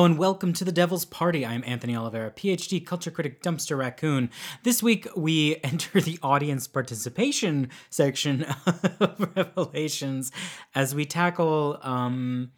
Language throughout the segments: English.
Hello and welcome to the Devil's Party. I'm Anthony Oliveira, PhD culture critic, dumpster raccoon. This week we enter the audience participation section of Revelations as we tackle um,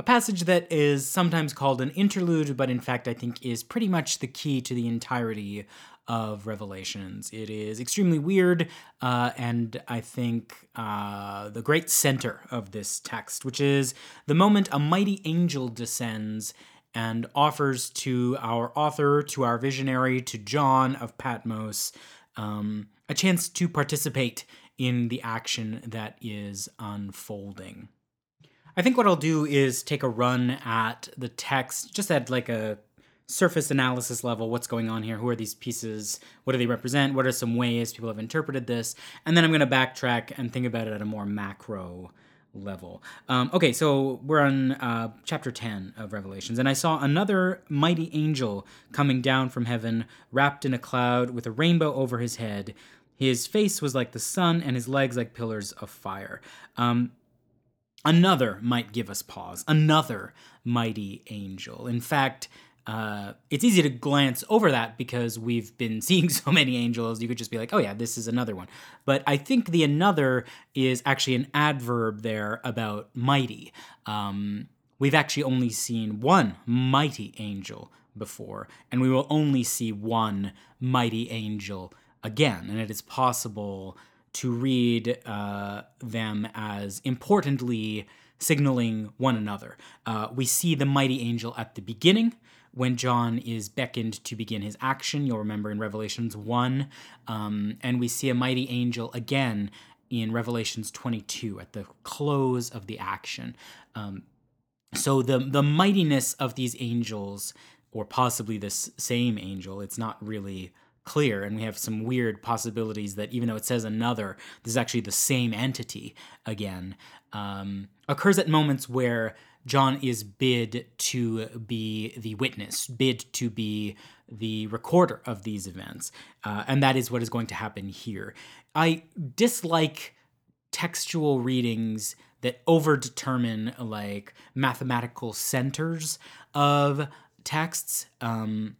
a passage that is sometimes called an interlude, but in fact I think is pretty much the key to the entirety of Revelations. It is extremely weird, uh, and I think uh, the great center of this text, which is the moment a mighty angel descends and offers to our author, to our visionary, to John of Patmos, um, a chance to participate in the action that is unfolding. I think what I'll do is take a run at the text, just at like a surface analysis level. What's going on here? Who are these pieces? What do they represent? What are some ways people have interpreted this? And then i'm going to backtrack and think about it at a more macro level. Um, okay, so we're on uh, chapter 10 of Revelations, and I saw another mighty angel coming down from heaven, wrapped in a cloud with a rainbow over his head. His face was like the sun, and his legs like pillars of fire. Um, another might give us pause. Another mighty angel. In fact, uh, it's easy to glance over that because we've been seeing so many angels. You could just be like, oh, yeah, this is another one. But I think the another is actually an adverb there about mighty. Um, we've actually only seen one mighty angel before, and we will only see one mighty angel again. And it is possible to read uh, them as importantly signaling one another. Uh, we see the mighty angel at the beginning when John is beckoned to begin his action. You'll remember in Revelations 1. Um, and we see a mighty angel again in Revelations 22 at the close of the action. Um, so the, the mightiness of these angels, or possibly this same angel, it's not really clear and we have some weird possibilities that even though it says another this is actually the same entity again um, occurs at moments where John is bid to be the witness, bid to be the recorder of these events. Uh, and that is what is going to happen here. I dislike textual readings that overdetermine like mathematical centers of texts. Um,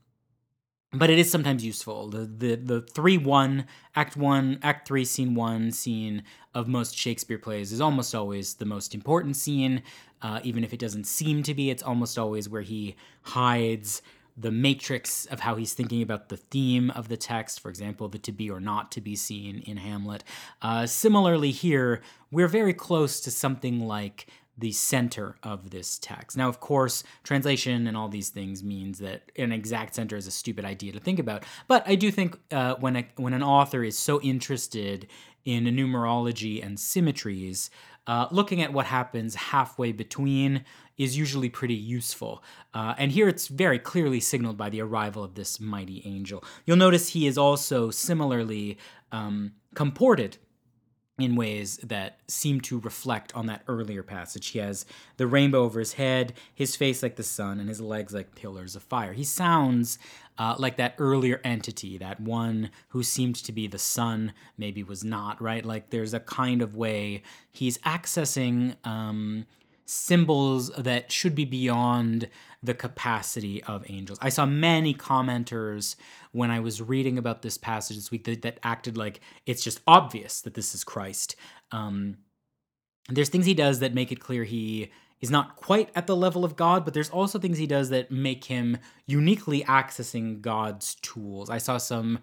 but it is sometimes useful. The the the three one act one act three scene one scene of most Shakespeare plays is almost always the most important scene, uh, even if it doesn't seem to be. It's almost always where he hides the matrix of how he's thinking about the theme of the text, for example, the to be or not to be scene in Hamlet. Uh, similarly, here, we're very close to something like the center of this text. Now, of course, translation and all these things means that an exact center is a stupid idea to think about. But I do think uh, when a, when an author is so interested in numerology and symmetries, uh, looking at what happens halfway between is usually pretty useful. Uh, and here it's very clearly signaled by the arrival of this mighty angel. You'll notice he is also similarly um, comported in ways that seem to reflect on that earlier passage. He has the rainbow over his head, his face like the sun, and his legs like pillars of fire. He sounds uh, like that earlier entity, that one who seemed to be the sun, maybe was not, right? Like there's a kind of way he's accessing um, symbols that should be beyond the capacity of angels. I saw many commenters when I was reading about this passage this week that, that acted like it's just obvious that this is Christ. Um, there's things he does that make it clear he is not quite at the level of God, but there's also things he does that make him uniquely accessing God's tools. I saw some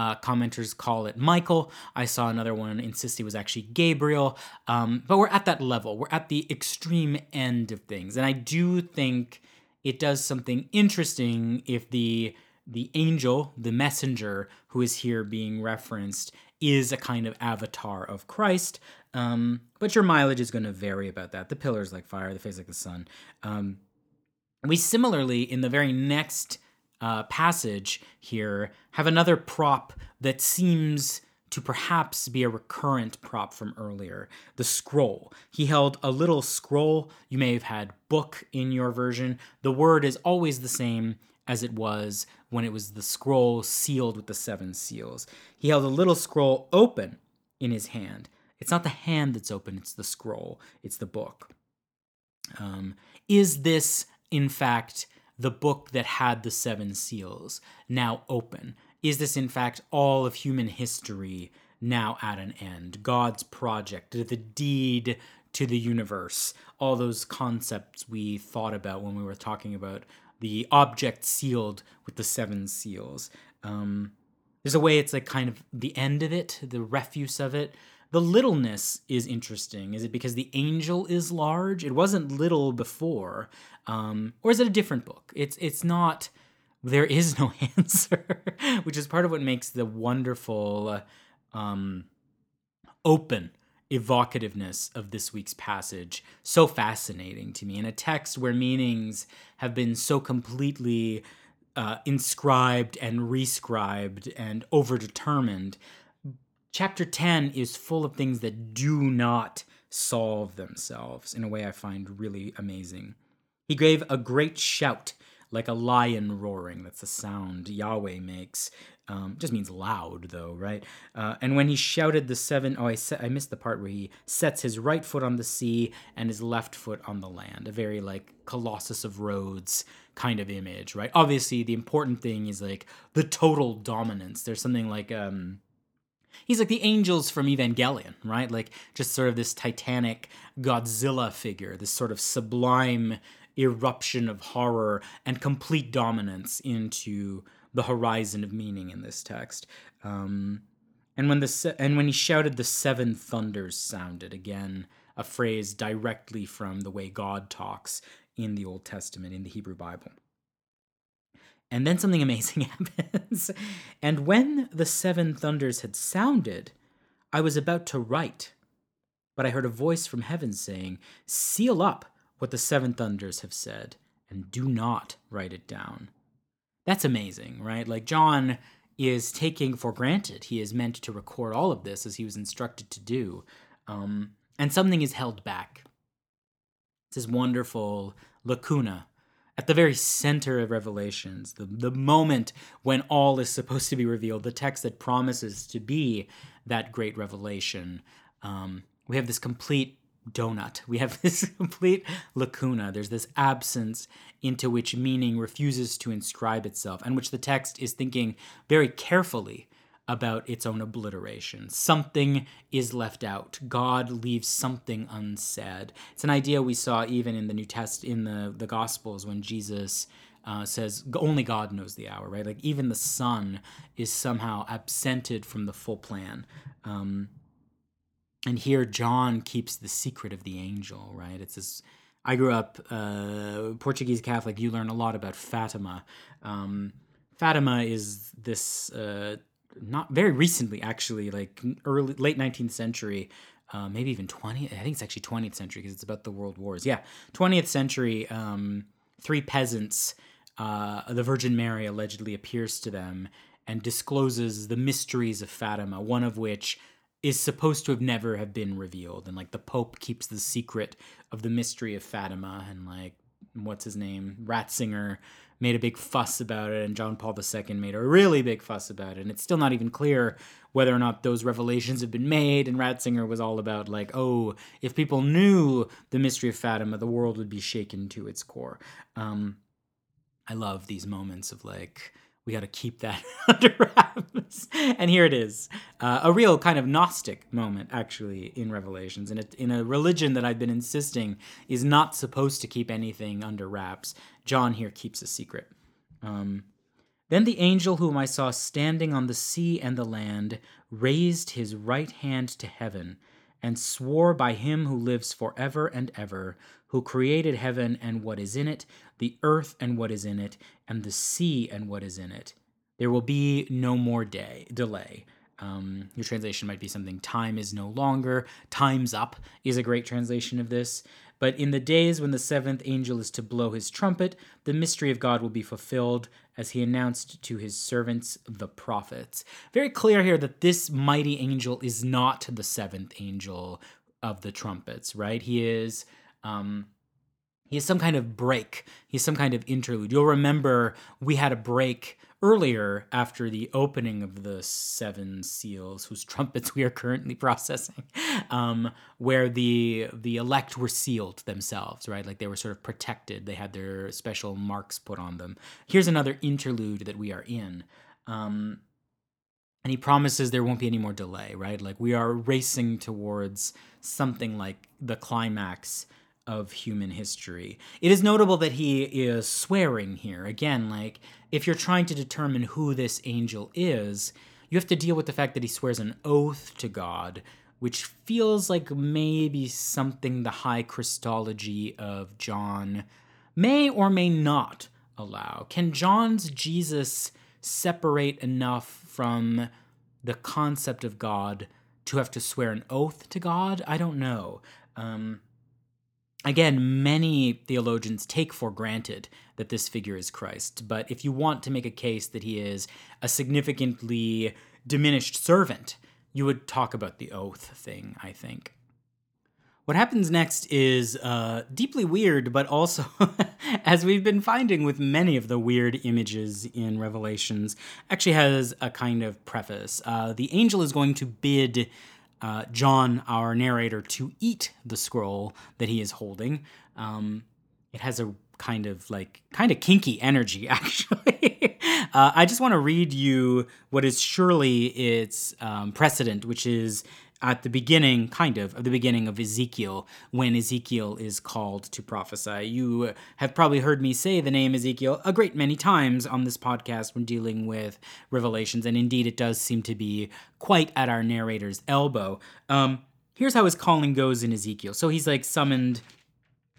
uh, commenters call it Michael. I saw another one insist he was actually Gabriel. Um, but we're at that level. We're at the extreme end of things. And I do think it does something interesting if the the angel, the messenger who is here being referenced, is a kind of avatar of Christ. Um, but your mileage is going to vary about that. The pillars like fire, the face like the sun. Um, we similarly, in the very next uh, passage here have another prop that seems to perhaps be a recurrent prop from earlier the scroll. He held a little scroll. You may have had book in your version. The word is always the same as it was when it was the scroll sealed with the seven seals. He held a little scroll open in his hand. It's not the hand that's open, it's the scroll, it's the book. Um, is this, in fact, the book that had the seven seals now open? Is this, in fact, all of human history now at an end? God's project, the deed to the universe, all those concepts we thought about when we were talking about the object sealed with the seven seals. Um, there's a way it's like kind of the end of it, the refuse of it. The littleness is interesting. Is it because the angel is large? It wasn't little before, um, or is it a different book? It's it's not. There is no answer, which is part of what makes the wonderful, um, open evocativeness of this week's passage so fascinating to me. In a text where meanings have been so completely uh, inscribed and rescribed and overdetermined, chapter 10 is full of things that do not solve themselves in a way I find really amazing. He gave a great shout like a lion roaring. That's the sound Yahweh makes. Um, just means loud, though, right? Uh, and when he shouted the seven, oh, I, se- I missed the part where he sets his right foot on the sea and his left foot on the land. A very like Colossus of Rhodes kind of image, right? Obviously, the important thing is like the total dominance. There's something like um, he's like the angels from Evangelion, right? Like just sort of this titanic Godzilla figure, this sort of sublime eruption of horror and complete dominance into the horizon of meaning in this text. Um, and when the se- and when he shouted, the seven thunders sounded again, a phrase directly from the way God talks in the Old Testament in the Hebrew Bible. And then something amazing happens. and when the seven thunders had sounded, I was about to write, but I heard a voice from heaven saying, "Seal up what the seven thunders have said, and do not write it down." That's amazing, right? Like John is taking for granted he is meant to record all of this as he was instructed to do. Um, and something is held back. It's this wonderful lacuna at the very center of Revelations, the, the moment when all is supposed to be revealed, the text that promises to be that great revelation. Um, we have this complete donut. We have this complete lacuna. There's this absence into which meaning refuses to inscribe itself, and which the text is thinking very carefully about its own obliteration. Something is left out. God leaves something unsaid. It's an idea we saw even in the New Test in the the Gospels when Jesus uh, says only God knows the hour, right? Like even the Son is somehow absented from the full plan. Um, and here John keeps the secret of the angel, right? It's this. I grew up uh, Portuguese Catholic. You learn a lot about Fatima. Um, Fatima is this uh, not very recently, actually, like early late nineteenth century, uh, maybe even 20th. I think it's actually twentieth century because it's about the world wars. Yeah, twentieth century. Um, three peasants. Uh, the Virgin Mary allegedly appears to them and discloses the mysteries of Fatima. One of which is supposed to have never have been revealed and like the pope keeps the secret of the mystery of fatima and like what's his name ratzinger made a big fuss about it and john paul ii made a really big fuss about it and it's still not even clear whether or not those revelations have been made and ratzinger was all about like oh if people knew the mystery of fatima the world would be shaken to its core. Um, i love these moments of like we got to keep that under wraps. And here it is, uh, a real kind of Gnostic moment, actually, in Revelations, in a, in a religion that I've been insisting is not supposed to keep anything under wraps. John here keeps a secret. Um, then the angel whom I saw standing on the sea and the land raised his right hand to heaven and swore by him who lives forever and ever, who created heaven and what is in it, the earth and what is in it, and the sea and what is in it. There will be no more day delay. Um, your translation might be something time is no longer, time's up is a great translation of this. But in the days when the seventh angel is to blow his trumpet, the mystery of God will be fulfilled, as he announced to his servants, the prophets. Very clear here that this mighty angel is not the seventh angel of the trumpets, right? He is. Um, he is some kind of break. He's some kind of interlude. You'll remember we had a break earlier after the opening of the seven seals, whose trumpets we are currently processing, um, where the the elect were sealed themselves, right? Like they were sort of protected. They had their special marks put on them. Here's another interlude that we are in. Um, and he promises there won't be any more delay, right? Like we are racing towards something like the climax of human history. It is notable that he is swearing here. Again, like if you're trying to determine who this angel is, you have to deal with the fact that he swears an oath to God, which feels like maybe something the high Christology of John may or may not allow. Can John's Jesus separate enough from the concept of God to have to swear an oath to God? I don't know. Um, again, many theologians take for granted that this figure is Christ. But if you want to make a case that he is a significantly diminished servant, you would talk about the oath thing, I think. What happens next is uh, deeply weird, but also, as we've been finding with many of the weird images in Revelations, actually has a kind of preface. Uh, the angel is going to bid uh, John, our narrator, to eat the scroll that he is holding. Um, it has a kind of like kind of kinky energy actually uh, i just want to read you what is surely its um, precedent which is at the beginning, kind of, of the beginning of Ezekiel, when Ezekiel is called to prophesy. You have probably heard me say the name Ezekiel a great many times on this podcast when dealing with Revelations, and indeed it does seem to be quite at our narrator's elbow. Um, here's how his calling goes in Ezekiel. So he's like summoned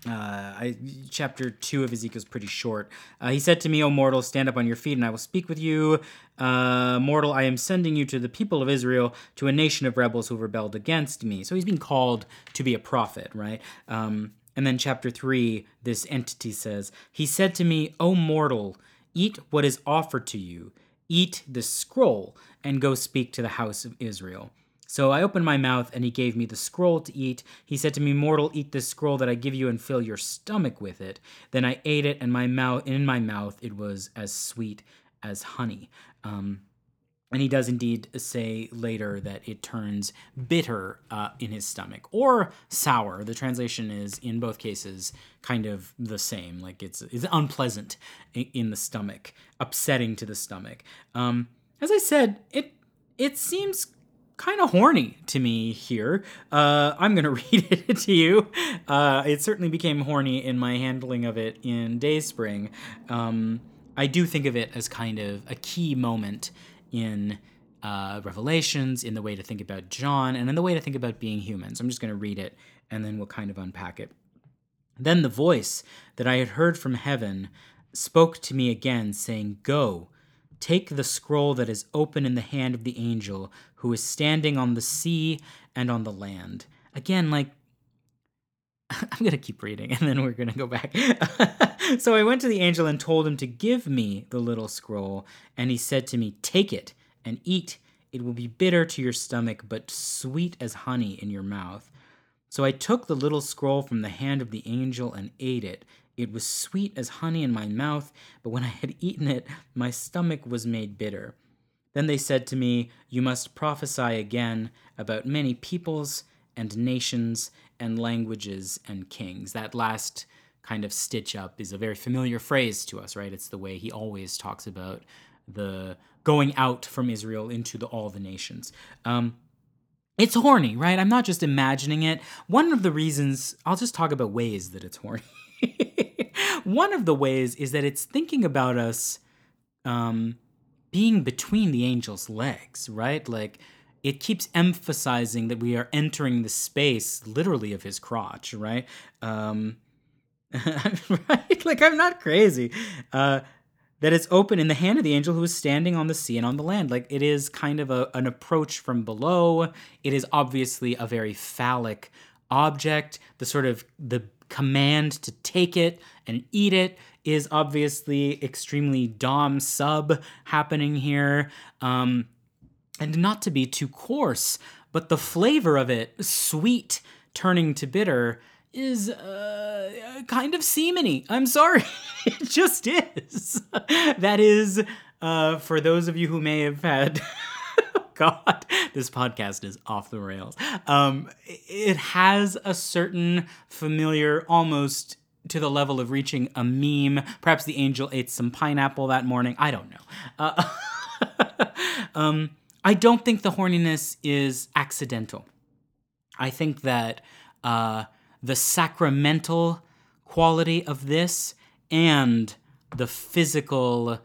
uh, I, chapter 2 of Ezekiel is pretty short. Uh, he said to me, O mortal, stand up on your feet, and I will speak with you. Uh, mortal, I am sending you to the people of Israel, to a nation of rebels who rebelled against me. So he's being called to be a prophet, right? Um, and then chapter 3, this entity says, He said to me, O mortal, eat what is offered to you, eat the scroll, and go speak to the house of Israel. So I opened my mouth, and he gave me the scroll to eat. He said to me, Mortal, eat this scroll that I give you and fill your stomach with it. Then I ate it, and my mouth in my mouth it was as sweet as honey. Um, and he does indeed say later that it turns bitter uh, in his stomach or sour. The translation is in both cases kind of the same. Like it's it's unpleasant in the stomach, upsetting to the stomach. Um, as I said, it it seems kind of horny to me here. Uh, I'm going to read it to you. Uh, it certainly became horny in my handling of it in Dayspring. Um, I do think of it as kind of a key moment in uh, Revelations, in the way to think about John, and in the way to think about being human. So I'm just going to read it and then we'll kind of unpack it. Then the voice that I had heard from heaven spoke to me again, saying, Go Take the scroll that is open in the hand of the angel who is standing on the sea and on the land. Again, like, I'm going to keep reading and then we're going to go back. so I went to the angel and told him to give me the little scroll. And he said to me, Take it and eat. It will be bitter to your stomach, but sweet as honey in your mouth. So I took the little scroll from the hand of the angel and ate it. It was sweet as honey in my mouth, but when I had eaten it, my stomach was made bitter. Then they said to me, You must prophesy again about many peoples and nations and languages and kings. That last kind of stitch up is a very familiar phrase to us, right? It's the way he always talks about the going out from Israel into the, all the nations. Um, it's horny, right? I'm not just imagining it. One of the reasons, I'll just talk about ways that it's horny. One of the ways is that it's thinking about us um, being between the angel's legs, right? Like it keeps emphasizing that we are entering the space literally of his crotch, right? Um, right? Like I'm not crazy. Uh, that it's open in the hand of the angel who is standing on the sea and on the land. Like it is kind of a, an approach from below. It is obviously a very phallic object. The sort of the command to take it and eat it is obviously extremely dom sub happening here. Um, and not to be too coarse, but the flavor of it, sweet turning to bitter, is uh, kind of semeny. I'm sorry, it just is. that is uh, for those of you who may have had. God, this podcast is off the rails. Um, it has a certain familiar, almost to the level of reaching a meme. Perhaps the angel ate some pineapple that morning. I don't know. Uh, um, I don't think the horniness is accidental. I think that uh, the sacramental quality of this and the physical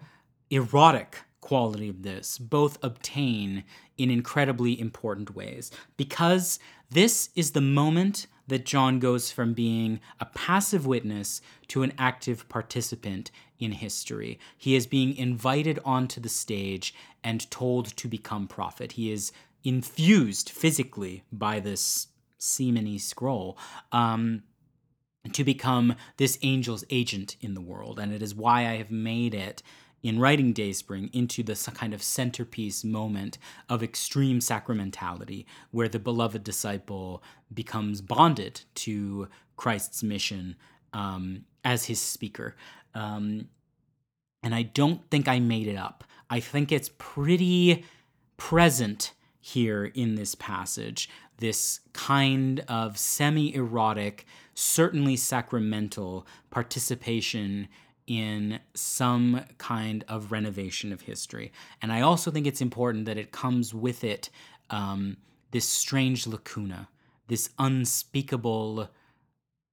erotic quality of this both obtain in incredibly important ways because this is the moment that John goes from being a passive witness to an active participant in history. He is being invited onto the stage and told to become prophet. He is infused physically by this semeny scroll. Um, to become this angel's agent in the world. And it is why I have made it in writing Dayspring into this kind of centerpiece moment of extreme sacramentality, where the beloved disciple becomes bonded to Christ's mission um, as his speaker. Um, and I don't think I made it up. I think it's pretty present here in this passage. This kind of semi erotic, certainly sacramental participation in some kind of renovation of history. And I also think it's important that it comes with it um, this strange lacuna, this unspeakable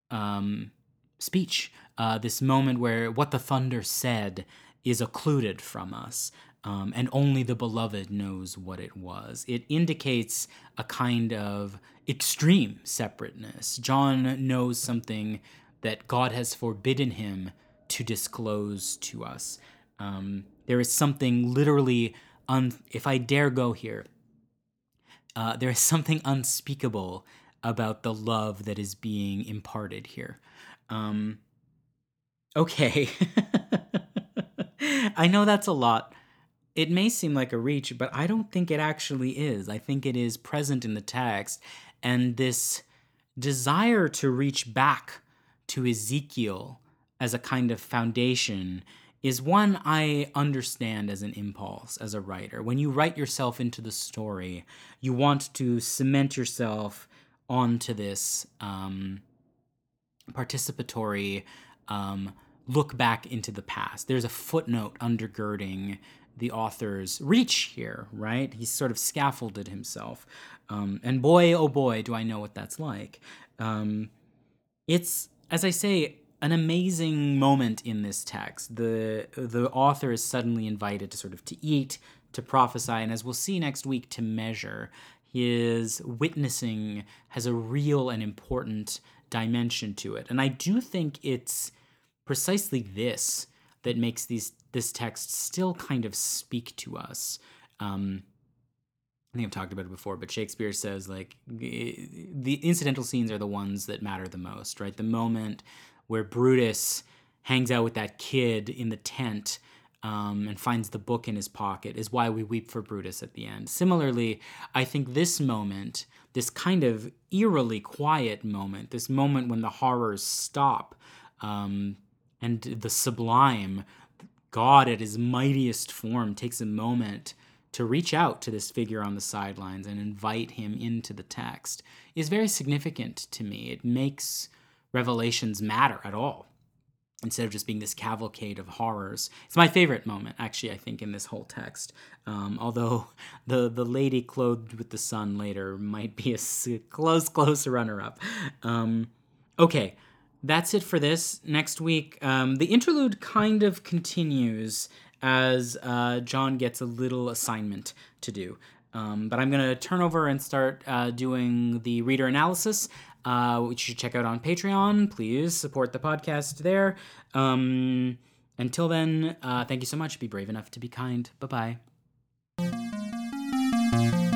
um, speech, uh, this moment where what the thunder said is occluded from us. Um, and only the beloved knows what it was. It indicates a kind of extreme separateness. John knows something that God has forbidden him to disclose to us. Um, there is something literally, un- if I dare go here, uh, there is something unspeakable about the love that is being imparted here. Um, okay. I know that's a lot. It may seem like a reach, but I don't think it actually is. I think it is present in the text. And this desire to reach back to Ezekiel as a kind of foundation is one I understand as an impulse as a writer. When you write yourself into the story, you want to cement yourself onto this um, participatory um, look back into the past. There's a footnote undergirding the author's reach here, right? He's sort of scaffolded himself. Um, and boy, oh boy, do I know what that's like. Um, it's, as I say, an amazing moment in this text. The the author is suddenly invited to sort of to eat, to prophesy, and as we'll see next week, to measure. His witnessing has a real and important dimension to it. And I do think it's precisely this that makes these this text still kind of speak to us. Um, I think I've talked about it before, but Shakespeare says like the incidental scenes are the ones that matter the most, right? The moment where Brutus hangs out with that kid in the tent um, and finds the book in his pocket is why we weep for Brutus at the end. Similarly, I think this moment, this kind of eerily quiet moment, this moment when the horrors stop um, and the sublime, God at his mightiest form takes a moment to reach out to this figure on the sidelines and invite him into the text is very significant to me. It makes revelations matter at all instead of just being this cavalcade of horrors. It's my favorite moment, actually, I think, in this whole text. Um, although the, the lady clothed with the sun later might be a close, close runner up. Um, okay, that's it for this. Next week, um, the interlude kind of continues as uh, John gets a little assignment to do. Um, but I'm going to turn over and start uh, doing the reader analysis uh, which you should check out on Patreon. Please support the podcast there. Um, until then, uh, thank you so much. Be brave enough to be kind. Bye bye.